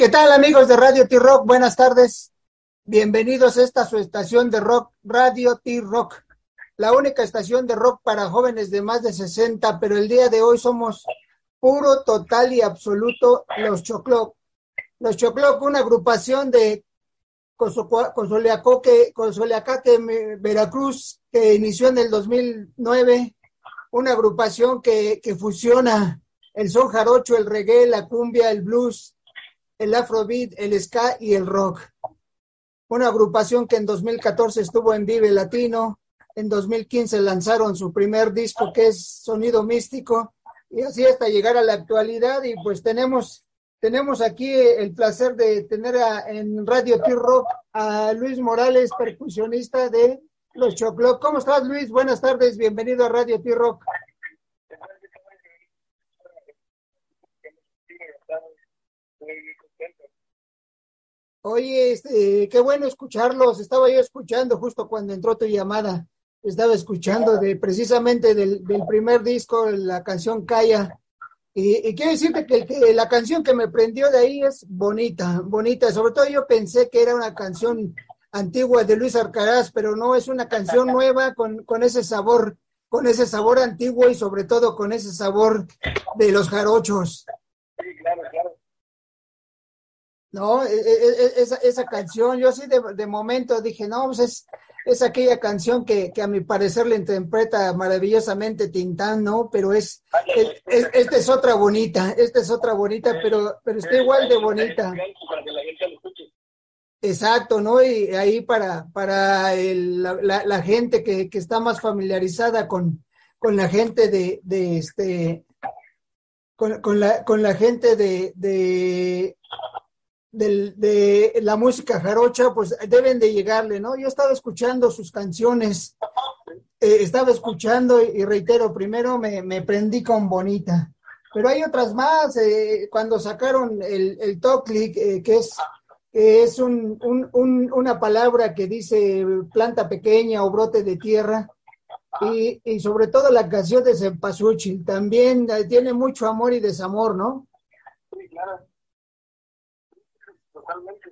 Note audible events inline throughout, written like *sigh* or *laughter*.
¿Qué tal amigos de Radio T-Rock? Buenas tardes. Bienvenidos a esta su estación de rock, Radio T-Rock, la única estación de rock para jóvenes de más de 60, pero el día de hoy somos puro, total y absoluto los Chocloc. Los Chocloc, una agrupación de Consoleacaque, Veracruz, que inició en el 2009, una agrupación que, que fusiona el son jarocho, el reggae, la cumbia, el blues, el afrobeat, el ska y el rock. Una agrupación que en 2014 estuvo en Vive Latino, en 2015 lanzaron su primer disco que es Sonido Místico y así hasta llegar a la actualidad y pues tenemos tenemos aquí el placer de tener en Radio T-Rock a Luis Morales, percusionista de Los Choclo. ¿Cómo estás, Luis? Buenas tardes, bienvenido a Radio T-Rock. Oye, este, qué bueno escucharlos. Estaba yo escuchando justo cuando entró tu llamada. Estaba escuchando de precisamente del, primer disco, la canción Calla. Y, quiero decirte que, que, la canción que me prendió de ahí es bonita, bonita. Sobre todo yo pensé que era una canción antigua de Luis Arcaraz, pero no, es una canción *laughs* nueva con, con ese sabor, con ese sabor antiguo y sobre todo con ese sabor de los jarochos. No, e, e, e, esa, esa canción, yo sí de, de momento dije, no, pues es, es aquella canción que, que, a mi parecer le interpreta maravillosamente Tintán, ¿no? Pero es, esta es otra bonita, esta es otra bonita, pero, pero está igual de bonita. Exacto, ¿no? Y ahí para, para la, la, gente que, que, está más familiarizada con, con la gente de, este, con, con, la, con la gente de del, de la música jarocha, pues deben de llegarle, ¿no? Yo estaba escuchando sus canciones, eh, estaba escuchando y, reitero, primero me, me, prendí con Bonita, pero hay otras más, eh, cuando sacaron el, el Toclic, eh, que es, es un, un, una palabra que dice planta pequeña o brote de tierra, y, y sobre todo la canción de Cempasúchil, también tiene mucho amor y desamor, ¿no? Sí, claro totalmente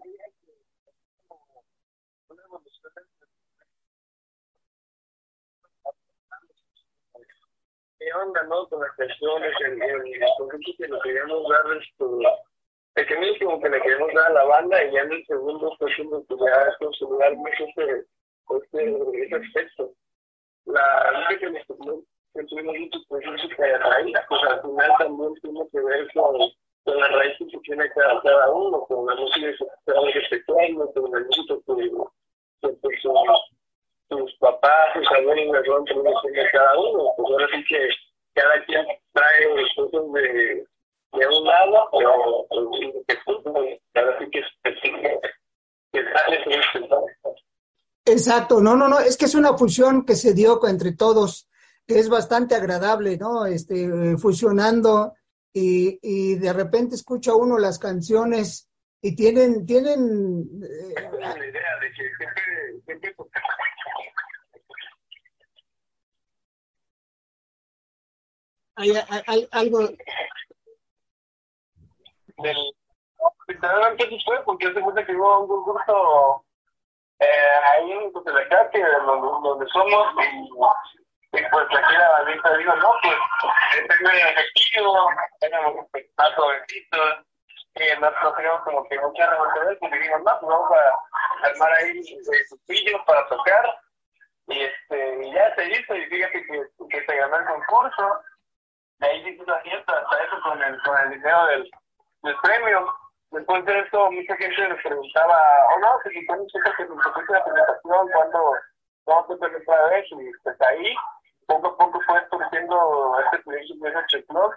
¿Qué onda, no? Con las canciones, el, el, conjunto que le queríamos dar, esto, el mínimo que le queremos dar a la banda, y ya en el segundo fue siendo que ya consolidar mucho ese, ese, ese aspecto. La música que nos que tuvimos muchos procesos que hay pues al final también tiene que ver con con la raíz que tiene cada, cada uno, con la música que cada respetando, con la música que, que sus, sus papás, sus abuelos, que tiene cada uno. Pues ahora sí que cada quien trae cosas de, de un lado, pero que cada sí que que, que sale Exacto, no, no, no, es que es una fusión que se dio entre todos, que es bastante agradable, ¿no? Este, fusionando y, y de repente escucha uno las canciones y tienen, tienen... Eh, la idea de que siempre, siempre hay, hay, algo... Del, literalmente sí fue porque hace cuenta que hubo un concurso eh, ahí en Cotelacate, donde, donde somos, y y pues aquí la bandita digo, no, pues es medio efectivo, tenemos un pedazo jovencitos, y no, no tenemos como que mucha revolución, y dijimos, no, pues vamos a armar ahí su pillo para tocar, y este y ya se hizo, y fíjate que, que se ganó el concurso, ahí se hizo la fiesta, hasta eso con el, con el dinero del, del premio. Después de eso, mucha gente nos preguntaba, oh no, se supone que se la presentación, cuando vamos a empezar otra vez, y pues ahí poco a poco fue surgiendo este proyecto de ese Club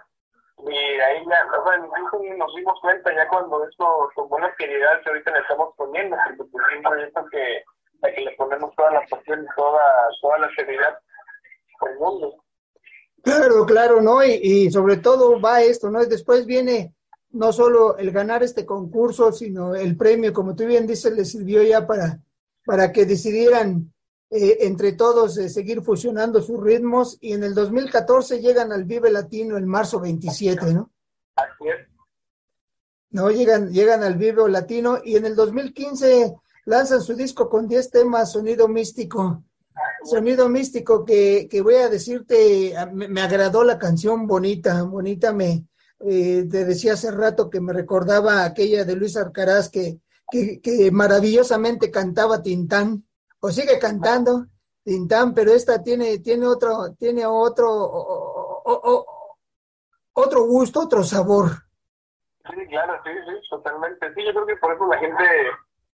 y ahí ya, o sea, incluso nos dimos cuenta ya cuando esto tomó la seriedad que ahorita le estamos poniendo, porque pues, es un proyecto que, a que le ponemos toda la pasión y toda, toda la seriedad al mundo. Claro, claro, ¿no? Y, y sobre todo va esto, ¿no? Después viene no solo el ganar este concurso, sino el premio, como tú bien dices, le sirvió ya para, para que decidieran eh, entre todos eh, seguir fusionando sus ritmos y en el 2014 llegan al Vive Latino en marzo 27, ¿no? Así es. No, llegan, llegan al Vivo Latino y en el 2015 lanzan su disco con 10 temas, Sonido Místico. Sonido Místico que, que voy a decirte, me, me, agradó la canción bonita, bonita me, eh, te decía hace rato que me recordaba aquella de Luis Arcaraz que, que, que maravillosamente cantaba Tintán, o sigue cantando Tintán, pero esta tiene, tiene otro, tiene otro, o, otro gusto, otro sabor. Sí, claro, sí, sí, totalmente. Sí, yo creo que por eso la gente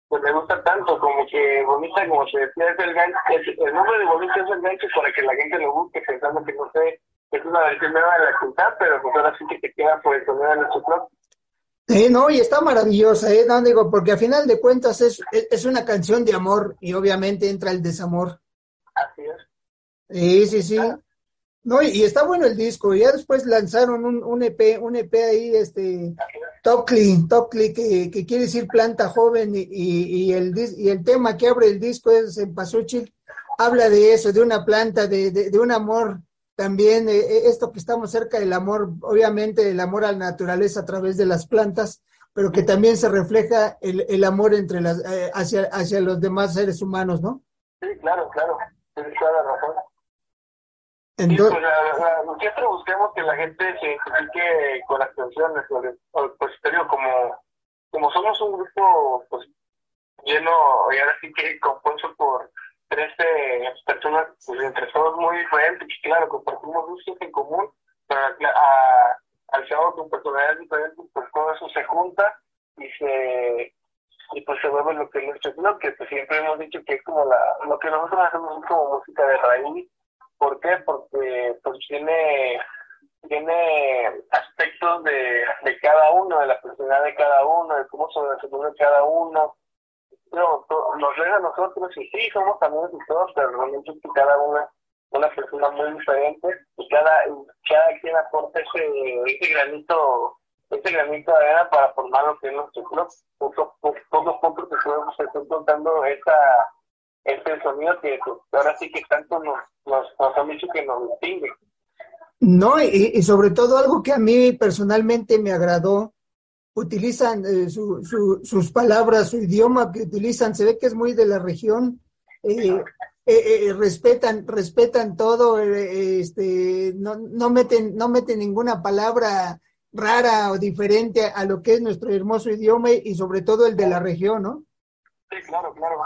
pues le gusta tanto, como que Bonita, como se decía, es el gancho, el nombre de Bonita es el gancho para que la gente lo busque pensando que no sé, es una versión nueva de la ciudad, pero pues ahora sí que te queda por el sonido de nuestro club. Eh, no, y está maravillosa, ¿eh? No, digo, porque a final de cuentas es, es una canción de amor y obviamente entra el desamor. Así es. Sí, sí, sí. No, y, y, está bueno el disco. Ya después lanzaron un, un EP, un EP ahí, este, Tocli, Tocli, que, que quiere decir planta joven, y, y, y, el, y el tema que abre el disco es en Pasuchil, habla de eso, de una planta, de, de, de un amor también eh, esto que estamos cerca del amor, obviamente el amor a la naturaleza a través de las plantas, pero que también se refleja el, el amor entre las, eh, hacia, hacia los demás seres humanos, ¿no? Sí, claro, claro, tienes toda la razón. Entonces, sí, pues, la, la, siempre busquemos que la gente se identifique con las canciones, pues te digo, como, como somos un grupo pues lleno, y ahora sí que compuesto por 13 personas, pues entre todos muy diferentes, claro, compartimos gustos en común, pero a, al cabo con personalidades diferentes, pues todo eso se junta y se y pues se vuelve lo que es nuestro blog, que pues siempre hemos dicho que es como la, lo que nosotros hacemos como música de raíz. ¿Por qué? Porque pues tiene, tiene aspectos de, de cada uno, de la personalidad de cada uno, de cómo se desenvuelve cada uno, no, nos ven a nosotros y sí, somos amigos y todos, pero realmente cada una una persona muy diferente y cada, cada quien aporta ese, ese granito ese granito de arena para formar lo que es nuestro club. Poco, poco, poco que están contando esa, este sonido que ahora sí que tanto nos, nos, nos han dicho que nos distingue. No, y, y sobre todo algo que a mí personalmente me agradó utilizan eh, su, su, sus palabras, su idioma que utilizan, se ve que es muy de la región, eh, eh, respetan, respetan todo, este, no, no, meten, no meten ninguna palabra rara o diferente a lo que es nuestro hermoso idioma y sobre todo el de la región, ¿no? Sí, claro, claro.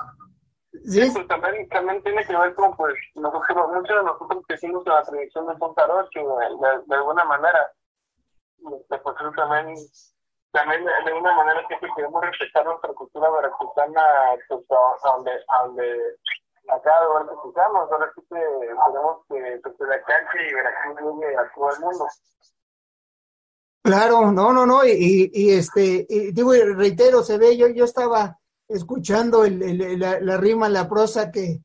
Sí, pues también, también tiene que ver con, pues, nosotros, muchos de nosotros crecimos en la tradición de Pontarocho, que de, de, alguna manera, pues eso también también de una manera que queremos respetar nuestra cultura veracruzana pues, a, donde, a donde acá donde estamos, ahora sí que tenemos que pues, la cancha y Veracruz llegue a todo el mundo. Claro, no, no, no, y, y este, y digo, y reitero, se ve, yo, yo estaba escuchando el, la rima, la prosa que,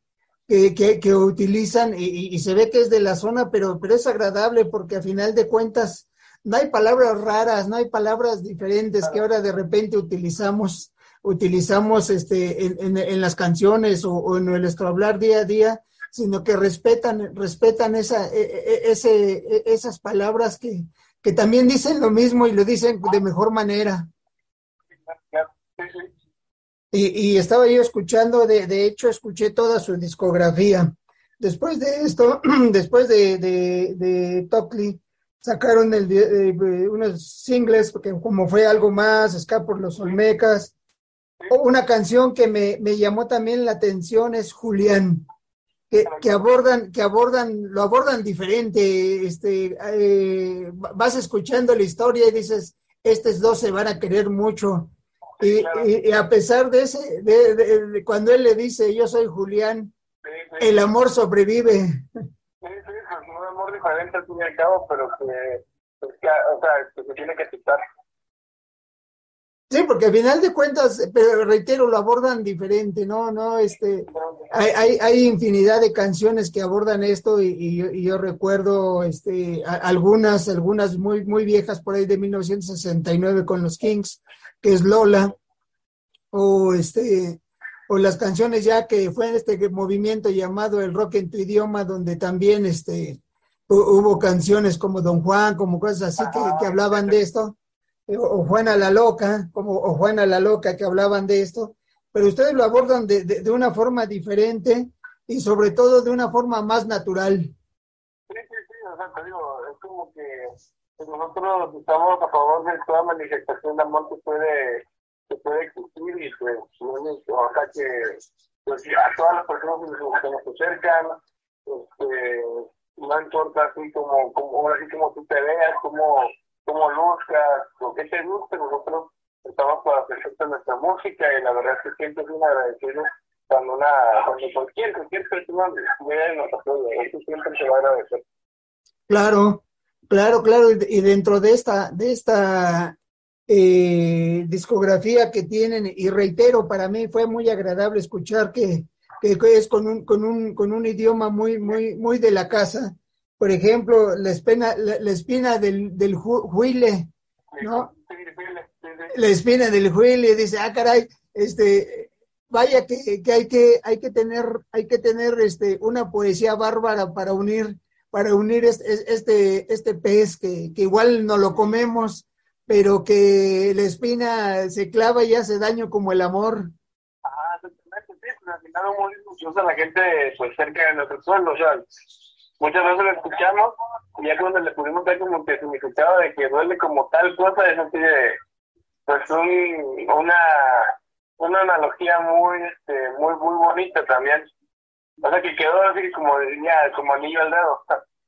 que, que, que utilizan y, y, se ve que es de la zona, pero, pero es agradable porque a final de cuentas no hay palabras raras, no hay palabras diferentes que ahora de repente utilizamos, utilizamos este, en, en, en las canciones o, o, en nuestro hablar día a día, sino que respetan, respetan esa, e, e, ese, e, esas palabras que, que también dicen lo mismo y lo dicen de mejor manera. Y, y estaba yo escuchando, de, de hecho, escuché toda su discografía. Después de esto, *clears throat* después de, de, de Tockley, sacaron el, eh, unos singles, porque como fue algo más, Escape por los Olmecas. Una canción que me, me, llamó también la atención es Julián, que, que, abordan, que abordan, lo abordan diferente. Este, eh, vas escuchando la historia y dices, estos dos se van a querer mucho. Y, y, y a pesar de ese, de, de, de, cuando él le dice, yo soy Julián, el amor sobrevive amor diferente al fin y al cabo, pero que, pues, o sea, se tiene que aceptar. Sí, porque al final de cuentas, pero reitero, lo abordan diferente, ¿no? No, este, hay, hay, hay infinidad de canciones que abordan esto y, yo recuerdo, este, algunas, algunas muy, muy viejas por ahí de 1969 con los Kings, que es Lola, o este, o las canciones ya que fue en este movimiento llamado el rock en tu idioma, donde también este, hubo canciones como Don Juan, como cosas así que, que hablaban de esto. o Juana la Loca, como, o Juana la Loca que hablaban de esto, pero ustedes lo abordan de, de, de una forma diferente y sobre todo de una forma más natural. Sí, sí, sí, o sea, te digo, es como que nosotros estamos a favor de toda manifestación de amor que puede, que puede existir y pues, o sea, que pues, a todas las personas que nos acercan, este, no importa así como, como, así como tú te veas, como, como luzcas, lo que te guste, nosotros estamos para presentarte nuestra música y la verdad es que siempre es un agradecido cuando una, cuando cualquier, cualquier persona ve nos apoya, eso siempre se va a agradecer. Claro, claro, claro, y dentro de esta, de esta eh, discografía que tienen, y reitero, para mí fue muy agradable escuchar que, que es con un, con un, con un idioma muy, muy, muy de la casa. Por ejemplo, la espina, la, del, del huile, ¿no? La espina del huile, dice, ah, caray, este, vaya que, que, hay que hay que tener hay que tener este una poesía bárbara para unir para unir este este, este pez que, que, igual no lo comemos pero que la espina se clava y hace daño como el amor final muy a la gente pues cerca de nuestro suelo sea muchas veces lo escuchamos y ya cuando le pudimos dar como que significado de que duele como tal cosa es así de pues un, una una analogía muy, este, muy, muy bonita también. O sea, que quedó así como, ya, como anillo al dedo.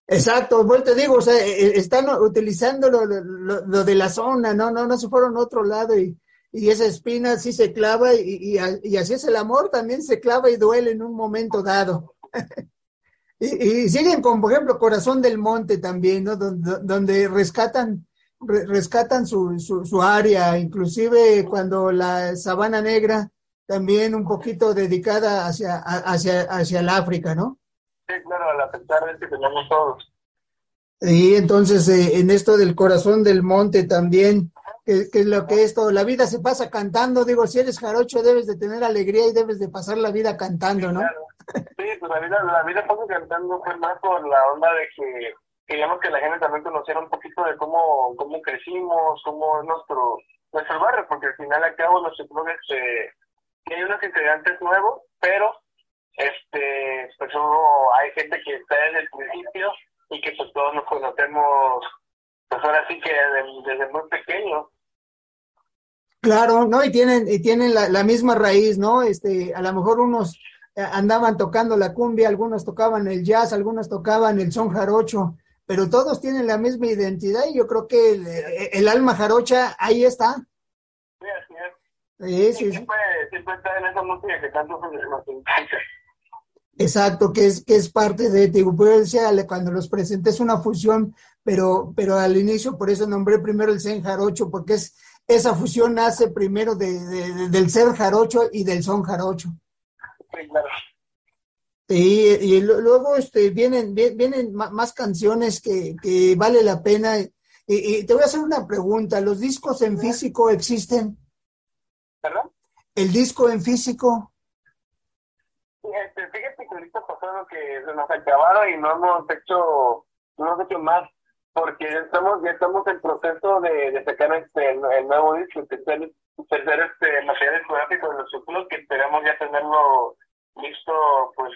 Exacto, bueno, te digo, o sea, e, e, están utilizando lo, lo, lo, de la zona, ¿no? No, no se fueron a otro lado y, y esa espina sí se clava y, y, y, así es el amor, también se clava y duele en un momento dado. *laughs* y, y, siguen con, por ejemplo, Corazón del Monte también, ¿no? Donde, donde rescatan rescatan su, su, su, área, inclusive cuando la Sabana Negra también un poquito dedicada hacia, hacia, hacia el África, ¿no? Sí, claro, a la pesar de que tenemos todos. Y entonces eh, en esto del corazón del monte también, que, que, es lo que esto, la vida se pasa cantando, digo, si eres jarocho debes de tener alegría y debes de pasar la vida cantando, ¿no? Sí, pues la vida, la vida pasa cantando fue más por la onda de que queríamos que la gente también conociera un poquito de cómo, cómo crecimos, cómo es nuestro, nuestro barrio, porque al final al cabo nuestro club este, hay unos integrantes nuevos, pero este pues uno, hay gente que está desde el principio y que pues todos nos conocemos pues ahora sí que desde, desde muy pequeños. Claro, ¿no? Y tienen, y tienen la, la misma raíz, ¿no? Este, a lo mejor unos andaban tocando la cumbia, algunos tocaban el jazz, algunos tocaban el son jarocho, pero todos tienen la misma identidad y yo creo que el, el alma jarocha ahí está. Sí, así es. Sí, sí, siempre, siempre está en esa música que tanto nos encanta. Exacto, que es, que es parte de, digo, decía, cuando los presenté es una fusión, pero, pero al inicio por eso nombré primero el Zen Jarocho, porque es, esa fusión nace primero de, de, del ser jarocho y del son jarocho. Sí, claro. Y, y luego este, vienen, vienen más canciones que, que vale la pena. Y, y, te voy a hacer una pregunta. ¿Los discos en físico existen? ¿Perdón? ¿El disco en físico? Este, fíjate que ahorita pasó que se nos acabaron y no hemos hecho, no hemos hecho más porque ya estamos, ya estamos en proceso de, de sacar este, el, el nuevo disco, el tercer, tercer este, material discográfico de los ciclos que esperamos ya tenerlo listo pues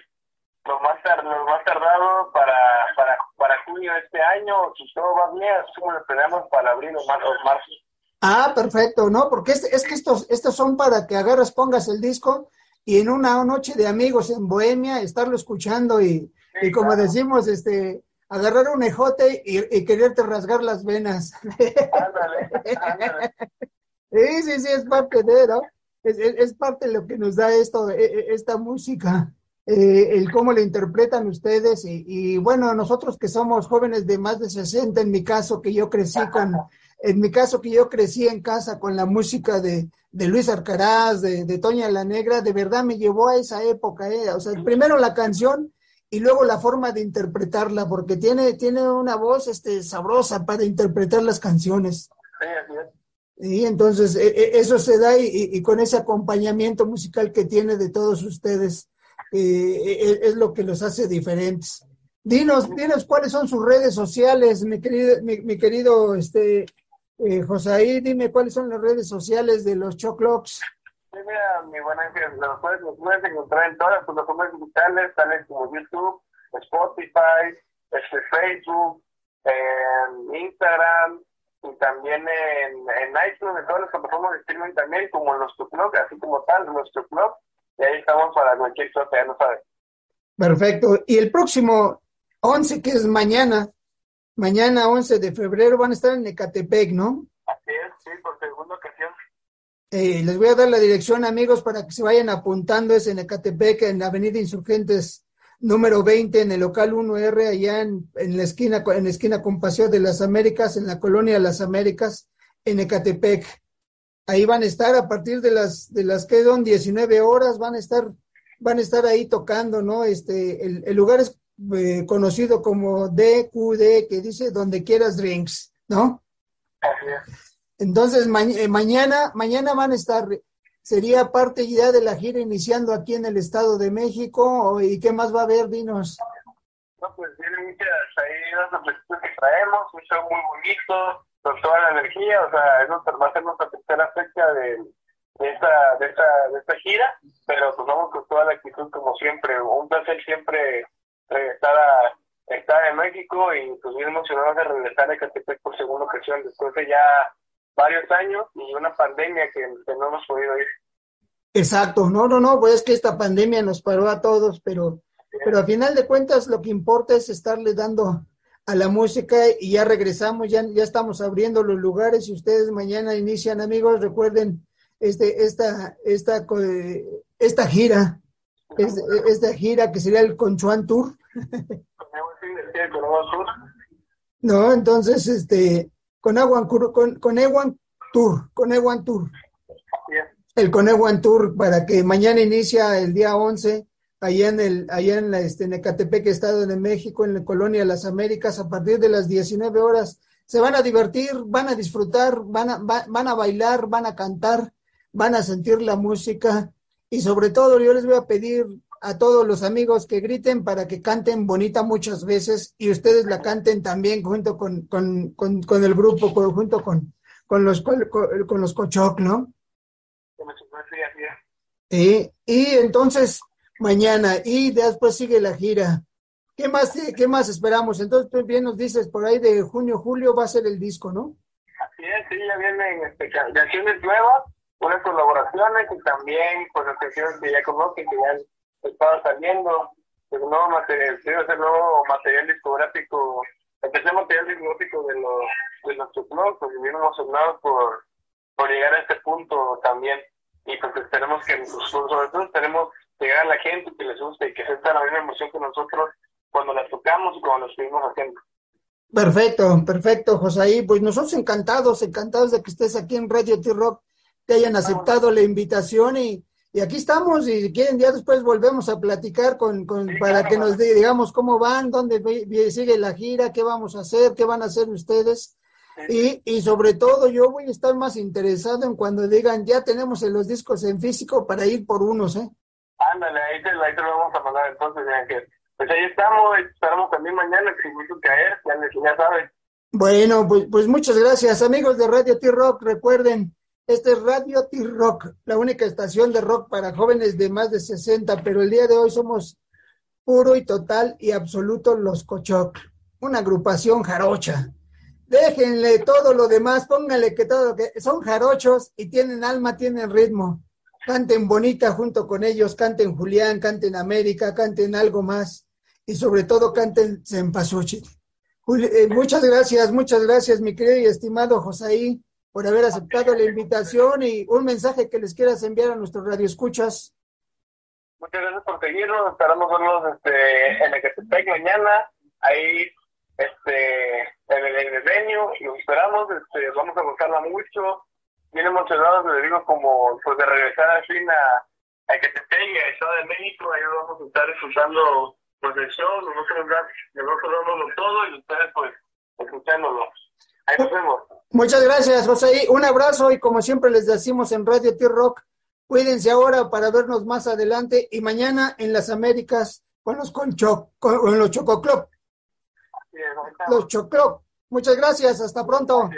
lo más, tar lo más tardado para, para, para junio de este año, si todo va bien, lo esperamos para abril o marzo. marzo. Ah, perfecto, ¿no? Porque es, es que estos, estos son para que agarras, pongas el disco y en una noche de amigos en Bohemia, estarlo escuchando y, sí, y como claro. decimos, este, agarrar un ejote y, y, quererte rasgar las venas. Ándale, ándale. *laughs* Sí, sí, sí, es parte de, ¿no? Es, es, es parte de lo que nos da esto, e, e, esta música eh, el cómo le interpretan ustedes y, y, bueno, nosotros que somos jóvenes de más de 60, en mi caso que yo crecí con, *laughs* en mi caso que yo crecí en casa con la música de, de Luis Arcaraz, de, de, Toña la Negra, de verdad me llevó a esa época, eh. o sea, primero la canción y luego la forma de interpretarla, porque tiene, tiene una voz este, sabrosa para interpretar las canciones. Sí, así es. Y entonces eh, eso se da y, y, con ese acompañamiento musical que tiene de todos ustedes eh, es lo que los hace diferentes. Dinos, dinos cuáles son sus redes sociales, mi querido, mi, mi querido este, Eh, Josaí, dime cuáles son las redes sociales de los Choclocks. Sí, mira, mi buena Ángel, los puedes, los puedes encontrar en todas las plataformas digitales, tales como YouTube, Spotify, este, Facebook, en Instagram, y también en, en iTunes, en todas las plataformas de streaming también, como en nuestro blog, así como tal, nuestro blog, y ahí estamos para cualquier cosa, ya no sabes. Perfecto. Y el próximo 11, que es mañana, mañana 11 de febrero, van a estar en Ecatepec, ¿no? Así es, sí, por segunda ocasión. Eh, les voy a dar la dirección, amigos, para que se vayan apuntando. Es en Ecatepec, en la Avenida Insurgentes número 20, en el local 1R, allá en, la esquina, en la esquina con Paseo de las Américas, en la colonia Las Américas, en Ecatepec. Ahí van a estar a partir de las, de las que son 19 horas, van a estar, van a estar ahí tocando, ¿no? Este, el, el lugar es eh, conocido como DQD, que dice donde quieras drinks, ¿no? Entonces, ma eh, mañana, mañana van a estar, sería parte ya de la gira iniciando aquí en el Estado de México, ¿y qué más va a haber, dinos? No, pues vienen muchas ahí las sorpresas que traemos, un show muy bonito, con toda la energía, o sea, eso va a ser nuestra tercera fecha de, esta, de, esta, de esta gira, pero pues vamos con toda la actitud como siempre, un placer siempre regresar a estar en México y pues bien emocionados de regresar a Ecatepec por segunda ocasión después de ya varios años y una pandemia que, que no hemos podido ir. Exacto, no, no, no, pues es que esta pandemia nos paró a todos, pero, pero a final de cuentas lo que importa es estarle dando a la música y ya regresamos, ya, ya estamos abriendo los lugares y ustedes mañana inician, amigos, recuerden este, esta, esta, esta gira, es, esta gira que sería el Conchuan Tour. no, entonces, este, con Ewan, con, con Ewan Tour, con Ewan Tour. El Conewan Tour para que mañana inicia el día 11 allá en el allá en la este en Ecatepec, Estado de México, en la colonia Las Américas a partir de las 19 horas. Se van a divertir, van a disfrutar, van a va, van a bailar, van a cantar, van a sentir la música y sobre todo yo les voy a pedir a todos los amigos que griten para que canten bonita muchas veces y ustedes la canten también junto con, con, con, con el grupo, con, junto con, con los con, con los Cochoc, ¿no? Y, y entonces mañana y después sigue la gira. ¿Qué más, qué más esperamos? Entonces tú bien nos dices, por ahí de junio, julio va a ser el disco, ¿no? Así es, sí, ya vienen canciones nuevas, unas colaboraciones y también pues las canciones que ya conocen, que ya estaban saliendo, el nuevo material, el nuevo material discográfico, empecé material discográfico de los de nuestros blogs, porque bien emocionados por, por llegar a este punto también y pues esperemos que pues, sobre todo esperemos llegar a la gente que les guste y que sienta la misma emoción que nosotros cuando las tocamos y cuando lo estuvimos haciendo. Perfecto, perfecto, Josaí. Pues nosotros encantados, encantados de que estés aquí en Radio T-Rock, te hayan aceptado la invitación y, y aquí estamos y si quieren ya después volvemos a platicar con, con sí, para claro, que nos digamos cómo van, dónde sigue la gira, qué vamos a hacer, qué van a hacer ustedes. Y, y sobre todo yo voy a estar más interesado en cuando digan ya tenemos los discos en físico para ir por unos, ¿eh? Ándale, ahí te, ahí te lo vamos a mandar entonces, que pues ahí estamos, esperamos también mañana que si gusta caer, ya, ya saben. Bueno, pues, pues muchas gracias amigos de Radio T-Rock, recuerden, este es Radio T-Rock, la única estación de rock para jóvenes de más de 60, pero el día de hoy somos puro y total y absoluto Los Cochoc, una agrupación jarocha déjenle todo lo demás, pónganle que todo, que son jarochos y tienen alma, tienen ritmo. Canten bonita junto con ellos, canten Julián, canten América, canten algo más y sobre todo canten Cempasúchil. Eh, muchas gracias, muchas gracias, mi querido y estimado Josaí, por haber aceptado la invitación y un mensaje que les quieras enviar a nuestros radioescuchas. Muchas gracias por seguirnos, esperamos vernos este, en Ecatepec mañana, ahí este, en el, en el venue, lo esperamos, este, vamos a buscarla mucho, bien emocionados, les digo, como pues de regresar al fin a, a pegue a Estado de México, ahí vamos a estar disfrutando pues el show, nosotros, nosotros dándolo todo y ustedes pues escuchándolo. Ahí nos vemos. Muchas gracias, José. Un abrazo y como siempre les decimos en Radio T-Rock, cuídense ahora para vernos más adelante y mañana en las Américas con los, con, cho, con los Chococlub. Los Choclo. Muchas gracias. Hasta pronto.